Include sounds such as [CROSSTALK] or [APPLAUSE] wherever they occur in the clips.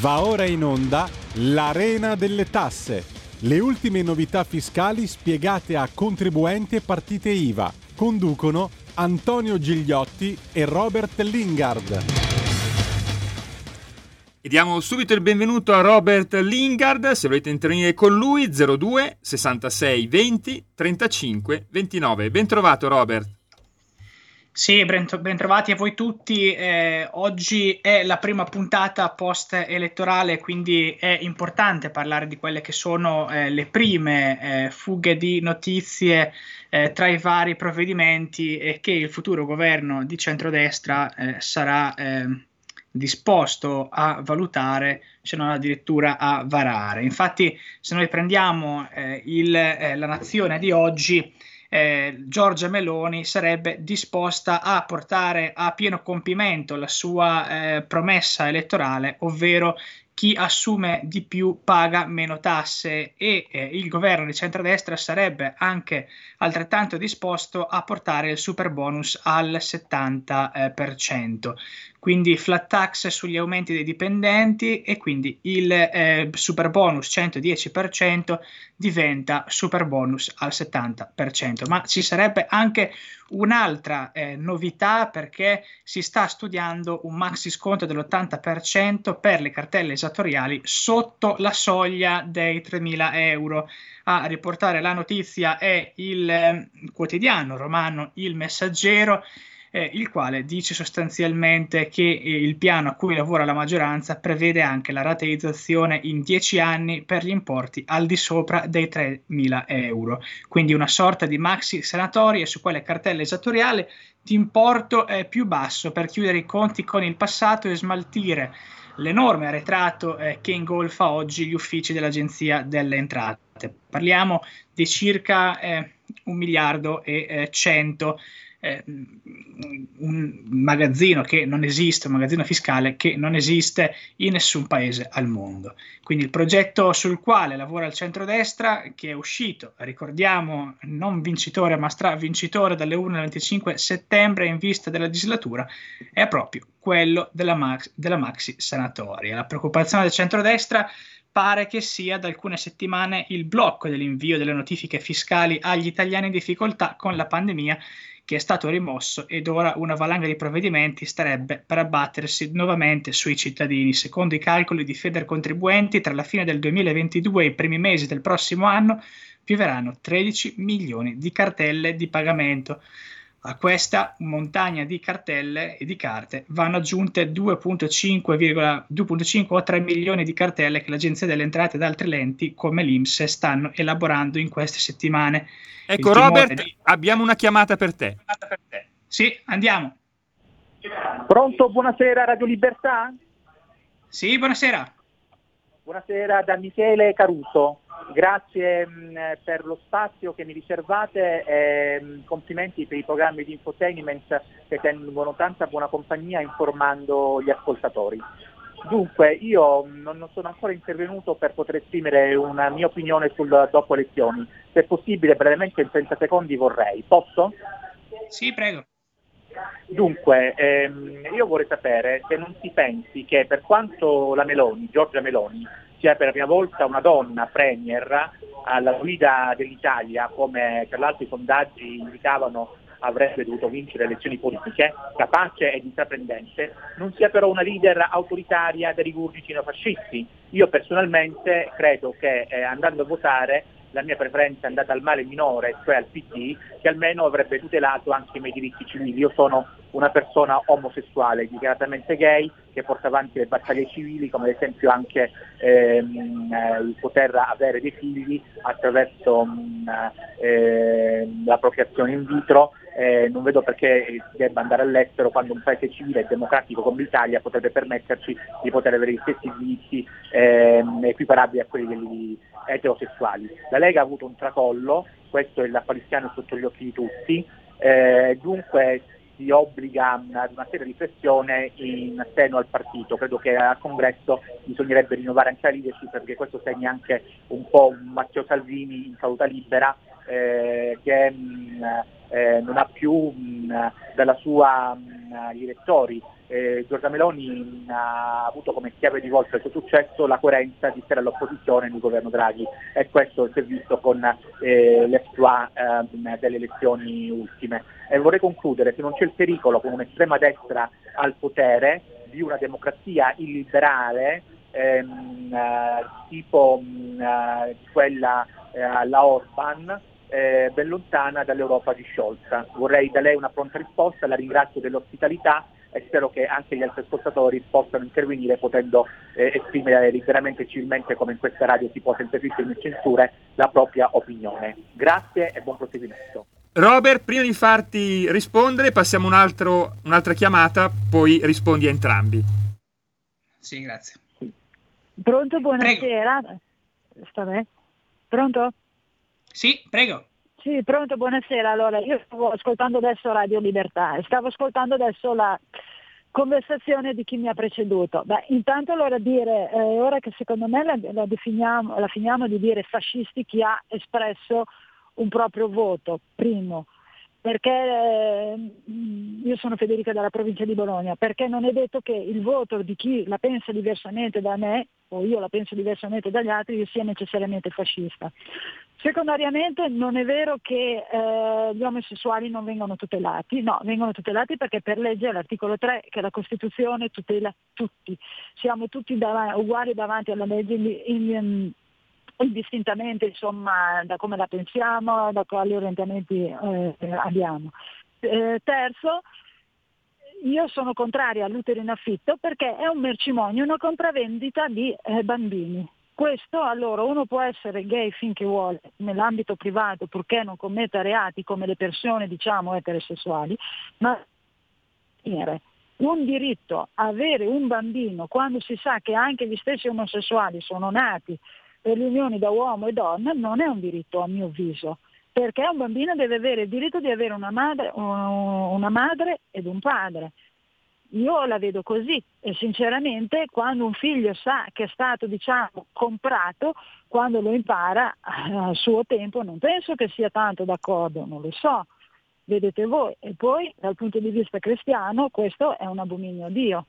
Va ora in onda l'Arena delle Tasse. Le ultime novità fiscali spiegate a contribuenti e partite IVA. Conducono Antonio Gigliotti e Robert Lingard. E diamo subito il benvenuto a Robert Lingard, se volete intervenire con lui 02 66 20 35 29. Ben trovato Robert. Sì, ben, trovati a voi tutti. Eh, oggi è la prima puntata post-elettorale, quindi è importante parlare di quelle che sono eh, le prime eh, fughe di notizie eh, tra i vari provvedimenti e che il futuro governo di centrodestra eh, sarà ehm, disposto a valutare, se non addirittura a varare. Infatti, se noi prendiamo eh, il, la nazione di oggi, eh, Giorgia Meloni sarebbe disposta a portare a pieno compimento la sua eh, promessa elettorale, ovvero chi assume di più paga meno tasse e eh, il governo di centrodestra sarebbe anche altrettanto disposto a portare il super bonus al 70% quindi flat tax sugli aumenti dei dipendenti e quindi il eh, super bonus 110% diventa super bonus al 70%. Ma ci sarebbe anche un'altra eh, novità perché si sta studiando un maxi sconto dell'80% per le cartelle esattoriali sotto la soglia dei 3.000 euro. A riportare la notizia è il eh, quotidiano romano Il Messaggero eh, il quale dice sostanzialmente che eh, il piano a cui lavora la maggioranza prevede anche la rateizzazione in 10 anni per gli importi al di sopra dei 3.000 euro, quindi una sorta di maxi sanatoria su quelle cartelle esattoriale di importo eh, più basso per chiudere i conti con il passato e smaltire l'enorme arretrato eh, che ingolfa oggi gli uffici dell'Agenzia delle Entrate. Parliamo di circa eh, un miliardo e 100 eh, un magazzino che non esiste, un magazzino fiscale che non esiste in nessun paese al mondo. Quindi il progetto sul quale lavora il centrodestra, che è uscito, ricordiamo, non vincitore ma stravincitore dalle 1 al 25 settembre in vista della legislatura, è proprio quello della, max, della maxi sanatoria. La preoccupazione del centrodestra pare che sia da alcune settimane il blocco dell'invio delle notifiche fiscali agli italiani in difficoltà con la pandemia che è stato rimosso ed ora una valanga di provvedimenti starebbe per abbattersi nuovamente sui cittadini. Secondo i calcoli di Federcontribuenti, tra la fine del 2022 e i primi mesi del prossimo anno pioveranno 13 milioni di cartelle di pagamento. A questa montagna di cartelle e di carte vanno aggiunte 2,5, o 3 milioni di cartelle che l'Agenzia delle Entrate ed altre lenti come l'Inps stanno elaborando in queste settimane. Ecco Robert, di... abbiamo una chiamata per te. Sì, andiamo. Pronto, buonasera Radio Libertà? Sì, buonasera. Buonasera da Michele Caruso grazie mh, per lo spazio che mi riservate e mh, complimenti per i programmi di infotainment che tengono tanta buona compagnia informando gli ascoltatori. Dunque, io non sono ancora intervenuto per poter esprimere una mia opinione sul dopo elezioni. Se possibile, brevemente in 30 secondi vorrei. Posso? Sì, prego. Dunque, ehm, io vorrei sapere se non si pensi che per quanto la Meloni, Giorgia Meloni, sia per la prima volta una donna premier alla guida dell'Italia, come per l'altro i sondaggi indicavano avrebbe dovuto vincere le elezioni politiche, capace ed intraprendente, non sia però una leader autoritaria dei rigurgiti neofascisti. Io personalmente credo che eh, andando a votare la mia preferenza è andata al male minore, cioè al PD, che almeno avrebbe tutelato anche i miei diritti civili. Io sono una persona omosessuale, dichiaratamente gay, che porta avanti le battaglie civili, come ad esempio anche ehm, eh, poter avere dei figli attraverso mh, eh, la procreazione in vitro. Eh, non vedo perché debba andare all'estero quando un paese civile e democratico come l'Italia potrebbe permetterci di poter avere gli stessi diritti ehm, equiparabili a quelli eterosessuali. La Lega ha avuto un tracollo, questo è l'apparizione sotto gli occhi di tutti, eh, dunque si obbliga ad una seria riflessione in seno al partito. Credo che al congresso bisognerebbe rinnovare anche la leadership perché questo segna anche un po' un Matteo Salvini in saluta libera eh, che mh, eh, non ha più mh, dalla sua mh, gli elettori. Eh, Giorgia Meloni ha avuto come chiave di volta il suo successo la coerenza di essere all'opposizione nel governo Draghi e questo si è visto con eh, l'exploit eh, delle elezioni ultime. E vorrei concludere, se non c'è il pericolo con un'estrema destra al potere di una democrazia illiberale ehm, eh, tipo mh, eh, quella eh, alla Orban, eh, ben lontana dall'Europa di Sciolza. Vorrei da lei una pronta risposta, la ringrazio dell'ospitalità e spero che anche gli altri ascoltatori possano intervenire potendo eh, esprimere liberamente e civilmente come in questa radio si può senza filtri né censure la propria opinione. Grazie e buon proseguimento. Robert, prima di farti rispondere passiamo un altro, un'altra chiamata, poi rispondi a entrambi. Sì, grazie. Pronto, buonasera. Sta bene? Pronto? Sì, prego. Sì, pronto, buonasera. Allora, io stavo ascoltando adesso Radio Libertà e stavo ascoltando adesso la conversazione di chi mi ha preceduto. Beh, intanto allora dire, eh, ora che secondo me la, la, definiamo, la finiamo di dire fascisti chi ha espresso un proprio voto, primo perché eh, io sono Federica dalla provincia di Bologna, perché non è detto che il voto di chi la pensa diversamente da me o io la penso diversamente dagli altri sia necessariamente fascista. Secondariamente non è vero che eh, gli omosessuali non vengono tutelati, no, vengono tutelati perché per legge l'articolo 3 che la Costituzione tutela tutti, siamo tutti dav- uguali davanti alla legge in, in, in indistintamente insomma, da come la pensiamo, da quali orientamenti eh, abbiamo. Eh, terzo, io sono contraria all'utero in affitto perché è un mercimonio, una compravendita di eh, bambini. Questo allora uno può essere gay finché vuole nell'ambito privato purché non commetta reati come le persone diciamo eterosessuali, ma un diritto a avere un bambino quando si sa che anche gli stessi omosessuali sono nati per le unioni da uomo e donna non è un diritto a mio avviso, perché un bambino deve avere il diritto di avere una madre, una madre ed un padre. Io la vedo così e sinceramente quando un figlio sa che è stato diciamo, comprato, quando lo impara al suo tempo non penso che sia tanto d'accordo, non lo so, vedete voi. E poi dal punto di vista cristiano questo è un abominio a Dio.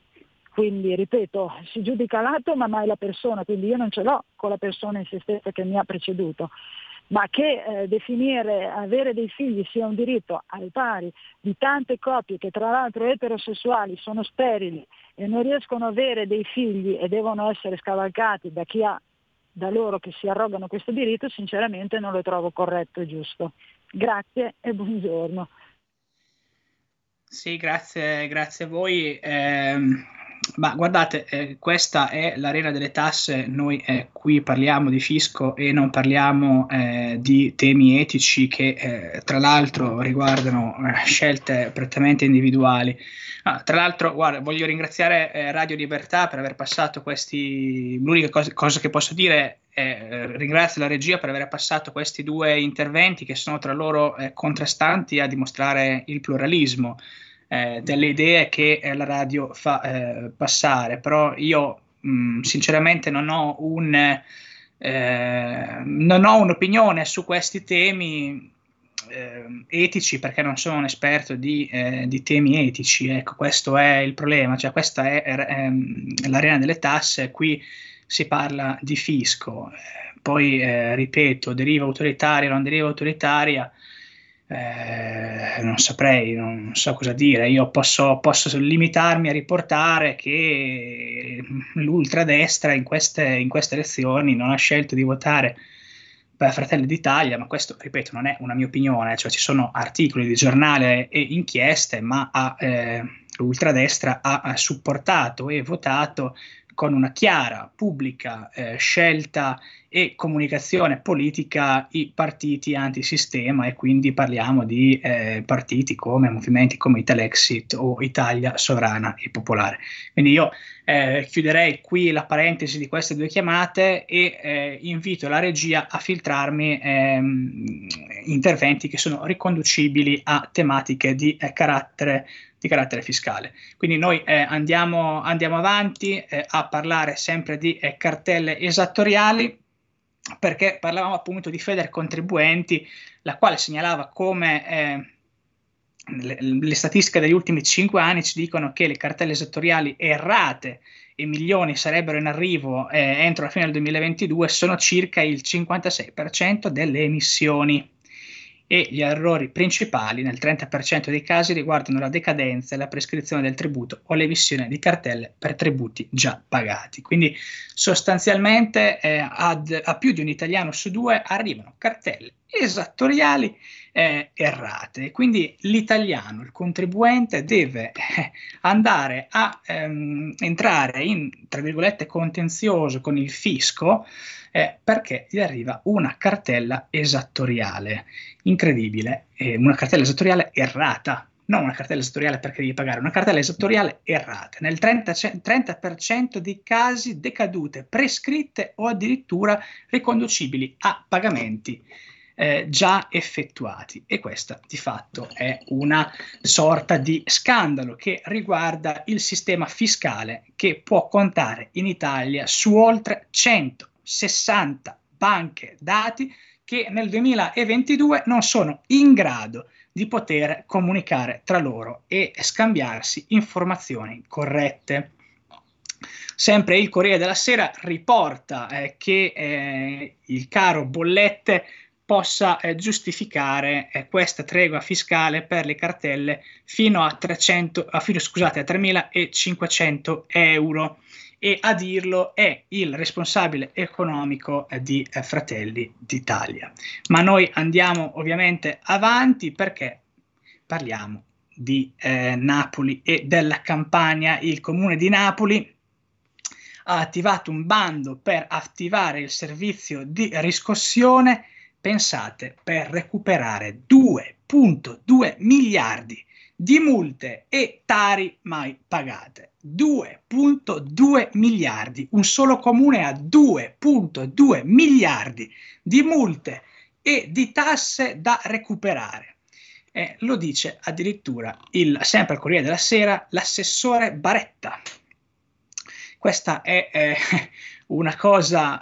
Quindi, ripeto, si giudica l'atto ma mai la persona, quindi io non ce l'ho con la persona in se stessa che mi ha preceduto. Ma che eh, definire avere dei figli sia un diritto al pari di tante coppie che tra l'altro eterosessuali sono sterili e non riescono ad avere dei figli e devono essere scavalcati da chi ha da loro che si arrogano questo diritto, sinceramente non lo trovo corretto e giusto. Grazie e buongiorno. Sì, grazie, grazie a voi. Eh, ma guardate, eh, questa è l'arena delle tasse, noi eh, qui parliamo di fisco e non parliamo eh, di temi etici che eh, tra l'altro riguardano eh, scelte prettamente individuali. Ah, tra l'altro, guarda, voglio ringraziare eh, Radio Libertà per aver passato questi, l'unica cosa, cosa che posso dire è ringrazio la regia per aver passato questi due interventi che sono tra loro contrastanti a dimostrare il pluralismo eh, delle idee che eh, la radio fa eh, passare, però io mh, mm, sinceramente non ho, un, eh, non ho un'opinione su questi temi eh, etici perché non sono un esperto di, eh, di, temi etici, ecco questo è il problema, cioè questa è, è, è l'arena delle tasse, qui si parla di fisco, poi ripeto, deriva autoritaria, non deriva autoritaria, eh, non saprei, non so cosa dire. Io posso, posso, limitarmi a riportare che l'ultradestra in queste, in queste elezioni non ha scelto di votare per Fratelli d'Italia, ma questo, ripeto, non è una mia opinione, cioè ci sono articoli di giornale e inchieste, ma ha, eh, l'ultradestra ha, ha supportato e votato con una chiara, pubblica eh, scelta e comunicazione politica i partiti antisistema e quindi parliamo di eh, partiti come movimenti come Italexit o Italia Sovrana e Popolare. Quindi io eh, chiuderei qui la parentesi di queste due chiamate e eh, invito la regia a filtrarmi ehm, interventi che sono riconducibili a tematiche di eh, carattere di carattere fiscale. Quindi noi eh, andiamo, andiamo, avanti eh, a parlare sempre di eh, cartelle esattoriali perché parlavamo appunto di Feder Contribuenti, la quale segnalava come eh, le, le, statistiche degli ultimi cinque anni ci dicono che le cartelle esattoriali errate e milioni sarebbero in arrivo eh, entro la fine del 2022 sono circa il 56% delle emissioni e gli errori principali nel 30% dei casi riguardano la decadenza la prescrizione del tributo o l'emissione di cartelle per tributi già pagati. Quindi sostanzialmente eh, ad, a più di un italiano su due arrivano cartelle esattoriali eh, errate. Quindi l'italiano, il contribuente, deve eh, andare a ehm, entrare in, tra virgolette, contenzioso con il fisco eh, perché gli arriva una cartella esattoriale. Incredibile, eh, una cartella esattoriale errata. Non una cartella esattoriale perché devi pagare, una cartella esattoriale errata. Nel 30%, 30% dei casi decadute, prescritte o addirittura riconducibili a pagamenti eh, già effettuati e questa di fatto è una sorta di scandalo che riguarda il sistema fiscale che può contare in Italia su oltre 100 60 banche dati che nel 2022 non sono in grado di poter comunicare tra loro e scambiarsi informazioni corrette. Sempre il Corriere della Sera riporta eh, che eh, il caro bollette possa eh, giustificare eh, questa tregua fiscale per le cartelle fino a, 300, a, fino, scusate, a 3.500 euro e a dirlo è il responsabile economico eh, di eh, Fratelli d'Italia. Ma noi andiamo ovviamente avanti perché parliamo di eh, Napoli e della campagna. Il comune di Napoli ha attivato un bando per attivare il servizio di riscossione, pensate, per recuperare 2.2 miliardi di multe e tari mai pagate. 2.2 miliardi, un solo comune ha 2.2 miliardi di multe e di tasse da recuperare. Eh, lo dice addirittura il, sempre al Corriere della Sera l'assessore Baretta. Questa è eh, [LAUGHS] una cosa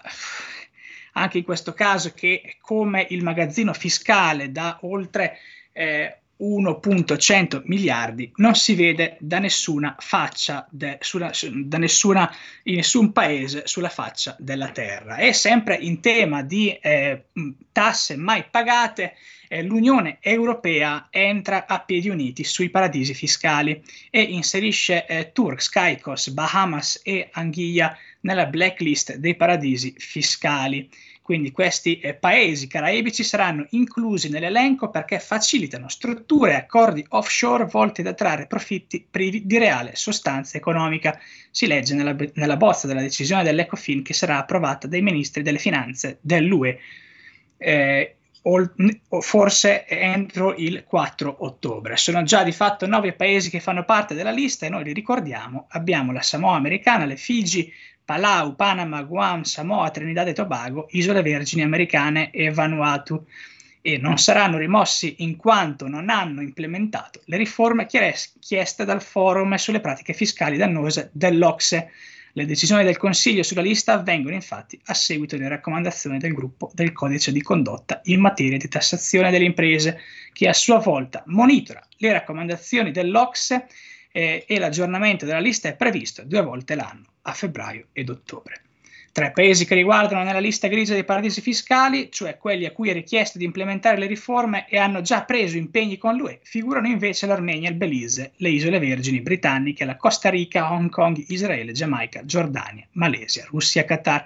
anche in questo caso che come il magazzino fiscale da oltre eh, 1.100 miliardi non si vede da nessuna faccia, de, sulla, da nessuna, in nessun paese sulla faccia della terra. E sempre in tema di eh, tasse mai pagate, eh, l'Unione Europea entra a piedi uniti sui paradisi fiscali e inserisce eh, Turks, Caicos, Bahamas e Anguilla nella blacklist dei paradisi fiscali. Quindi questi eh, paesi caraibici saranno inclusi nell'elenco perché facilitano strutture e accordi offshore volti ad attrarre profitti privi di reale sostanza economica. Si legge nella, nella bozza della decisione dell'Ecofin che sarà approvata dai ministri delle finanze dell'UE. Eh, o forse entro il 4 ottobre. Sono già di fatto nove paesi che fanno parte della lista e noi li ricordiamo. Abbiamo la Samoa americana, le Figi, Palau, Panama, Guam, Samoa, Trinidad e Tobago, Isole Vergini Americane e Vanuatu e non saranno rimossi in quanto non hanno implementato le riforme chieste dal forum sulle pratiche fiscali dannose dell'Ocse. Le decisioni del Consiglio sulla lista avvengono infatti a seguito delle raccomandazioni del gruppo del codice di condotta in materia di tassazione delle imprese, che a sua volta monitora le raccomandazioni dell'Ocse eh, e l'aggiornamento della lista è previsto due volte l'anno, a febbraio ed ottobre. Tre paesi che riguardano nella lista grigia dei paradisi fiscali, cioè quelli a cui è richiesto di implementare le riforme e hanno già preso impegni con l'UE, figurano invece l'Armenia, il Belize, le Isole Vergini britanniche, la Costa Rica, Hong Kong, Israele, Giamaica, Giordania, Malesia, Russia, Qatar,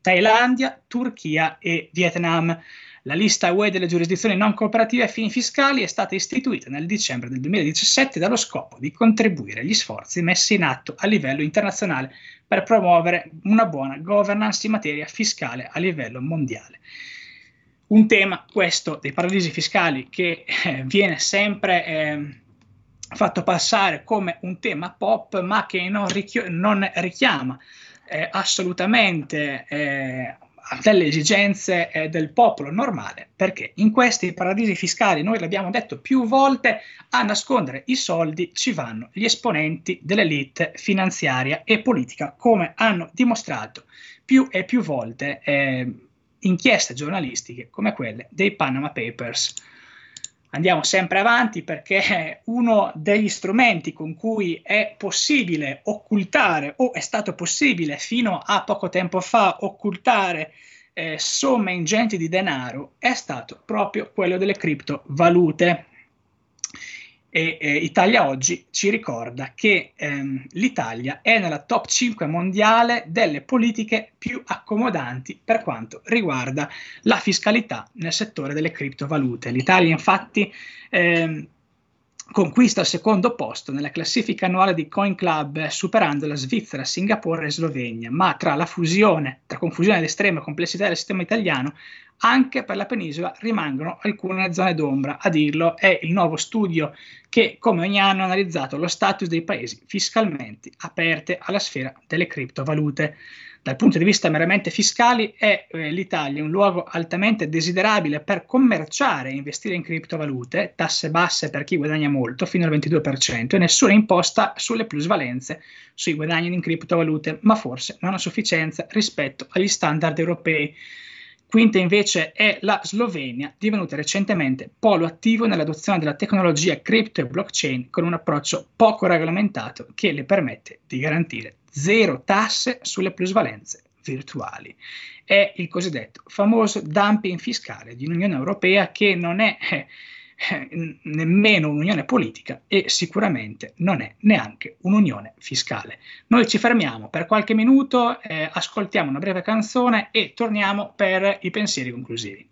Thailandia, Turchia e Vietnam. La lista UE delle giurisdizioni non cooperative a fini fiscali è stata istituita nel dicembre del 2017 dallo scopo di contribuire agli sforzi messi in atto a livello internazionale per promuovere una buona governance in materia fiscale a livello mondiale. Un tema, questo dei paradisi fiscali, che eh, viene sempre eh, fatto passare come un tema pop, ma che non, richi- non richiama eh, assolutamente eh, delle esigenze eh, del popolo normale, perché in questi paradisi fiscali, noi l'abbiamo detto più volte, a nascondere i soldi ci vanno gli esponenti dell'elite finanziaria e politica, come hanno dimostrato più e più volte eh, inchieste giornalistiche come quelle dei Panama Papers. Andiamo sempre avanti perché [LAUGHS] uno degli strumenti con cui è possibile occultare o è stato possibile fino a poco tempo fa occultare eh, somme ingenti di denaro è stato proprio quello delle criptovalute e eh, Italia Oggi ci ricorda che ehm, l'Italia è nella top 5 mondiale delle politiche più accomodanti per quanto riguarda la fiscalità nel settore delle criptovalute. L'Italia infatti ehm, conquista il secondo posto nella classifica annuale di Coin Club superando la Svizzera, Singapore e Slovenia, ma tra la fusione, tra confusione ed estrema complessità del sistema italiano anche per la penisola rimangono alcune zone d'ombra. A dirlo è il nuovo studio che, come ogni anno, ha analizzato lo status dei paesi fiscalmente aperti alla sfera delle criptovalute. Dal punto di vista meramente fiscali è eh, l'Italia un luogo altamente desiderabile per commerciare e investire in criptovalute, tasse basse per chi guadagna molto, fino al 22%, e nessuna imposta sulle plusvalenze sui guadagni in criptovalute, ma forse non a sufficienza rispetto agli standard europei. Quinta invece è la Slovenia, divenuta recentemente polo attivo nell'adozione della tecnologia crypto e blockchain con un approccio poco regolamentato che le permette di garantire zero tasse sulle plusvalenze virtuali. È il cosiddetto famoso dumping fiscale di un'Unione Europea che non è eh, nemmeno un'unione politica e sicuramente non è neanche un'unione fiscale. Noi ci fermiamo per qualche minuto, eh, ascoltiamo una breve canzone e torniamo per i pensieri conclusivi.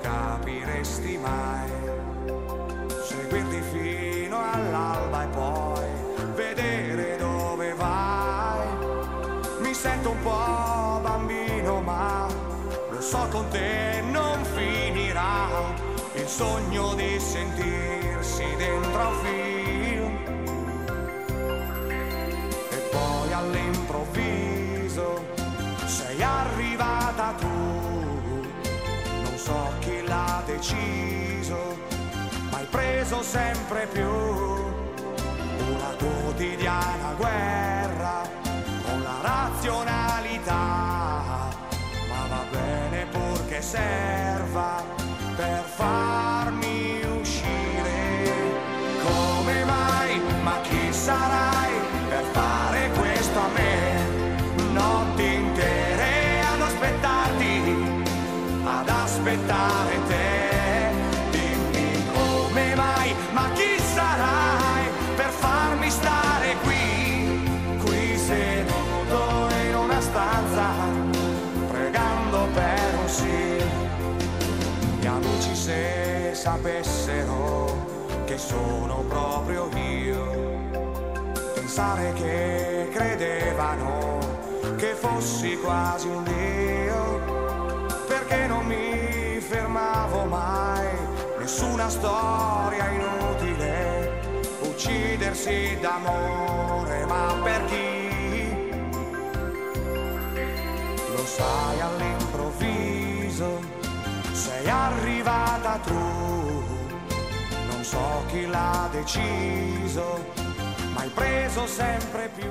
capiresti mai. Seguirti fino all'alba e poi vedere dove vai. Mi sento un po' bambino, ma lo so con te non finirà. Il sogno di sentirsi dentro un film. E poi all'improvviso sei arrivata tu so chi l'ha deciso, ma hai preso sempre più. Una quotidiana guerra con la razionalità, ma va bene purché serva per farmi sapessero che sono proprio io, pensare che credevano che fossi quasi un dio perché non mi fermavo mai, nessuna storia inutile, uccidersi d'amore, ma per chi? Lo sai all'improvviso, sei arrivata tu, non so chi l'ha deciso, ma hai preso sempre più.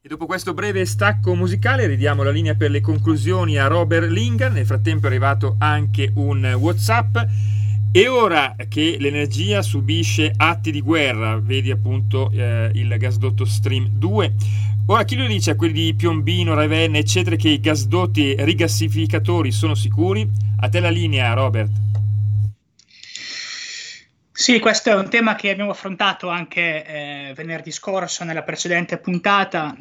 E dopo questo breve stacco musicale ridiamo la linea per le conclusioni a Robert Lingan. Nel frattempo è arrivato anche un WhatsApp. E ora che l'energia subisce atti di guerra, vedi appunto eh, il gasdotto Stream 2, ora chi lo dice a quelli di Piombino, Ravenna, eccetera, che i gasdotti rigassificatori sono sicuri? A te la linea, Robert. Sì, questo è un tema che abbiamo affrontato anche eh, venerdì scorso nella precedente puntata.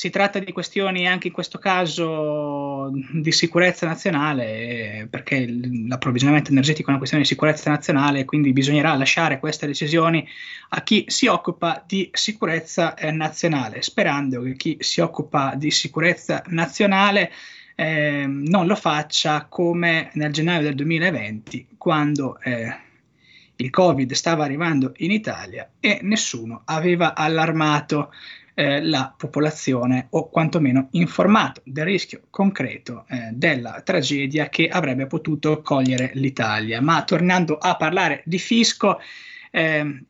Si tratta di questioni anche in questo caso di sicurezza nazionale, perché l'approvvigionamento energetico è una questione di sicurezza nazionale, quindi bisognerà lasciare queste decisioni a chi si occupa di sicurezza eh, nazionale, sperando che chi si occupa di sicurezza nazionale eh, non lo faccia come nel gennaio del 2020, quando eh, il Covid stava arrivando in Italia e nessuno aveva allarmato eh, la popolazione o quantomeno informato del rischio concreto eh, della tragedia che avrebbe potuto cogliere l'Italia. Ma tornando a parlare di fisco, eh,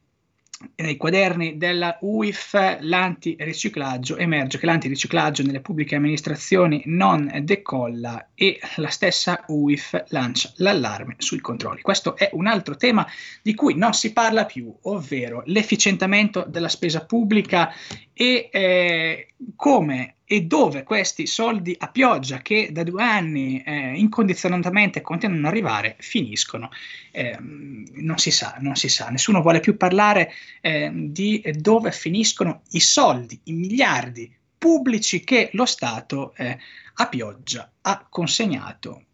nei quaderni della UIF l'antiriciclaggio emerge che l'antiriciclaggio nelle pubbliche amministrazioni non decolla e la stessa UIF lancia l'allarme sui controlli. Questo è un altro tema di cui non si parla più, ovvero l'efficientamento della spesa pubblica e eh, come e dove questi soldi a pioggia che da due anni eh, incondizionatamente continuano ad arrivare finiscono. Eh, non si sa, non si sa, nessuno vuole più parlare eh, di dove finiscono i soldi, i miliardi pubblici che lo Stato eh, a pioggia ha consegnato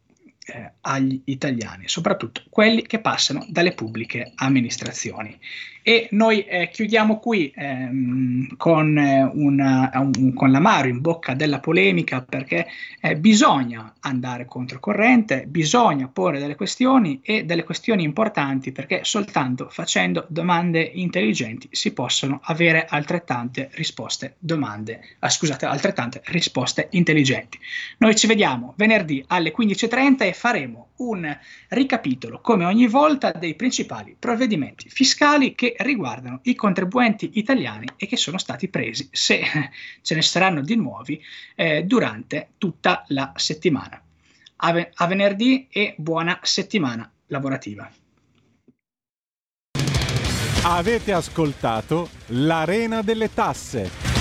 eh, agli italiani, soprattutto quelli che passano dalle pubbliche amministrazioni. E noi eh, chiudiamo qui ehm, con, eh, una, un, con l'amaro in bocca della polemica perché eh, bisogna andare controcorrente, bisogna porre delle questioni e delle questioni importanti perché soltanto facendo domande intelligenti si possono avere altrettante risposte domande, ah, scusate, altrettante risposte intelligenti. Noi ci vediamo venerdì alle 15.30 e faremo un ricapitolo come ogni volta dei principali provvedimenti fiscali che riguardano i contribuenti italiani e che sono stati presi, se ce ne saranno di nuovi, eh, durante tutta la settimana. A, ve- a venerdì e buona settimana lavorativa. Avete ascoltato l'Arena delle Tasse.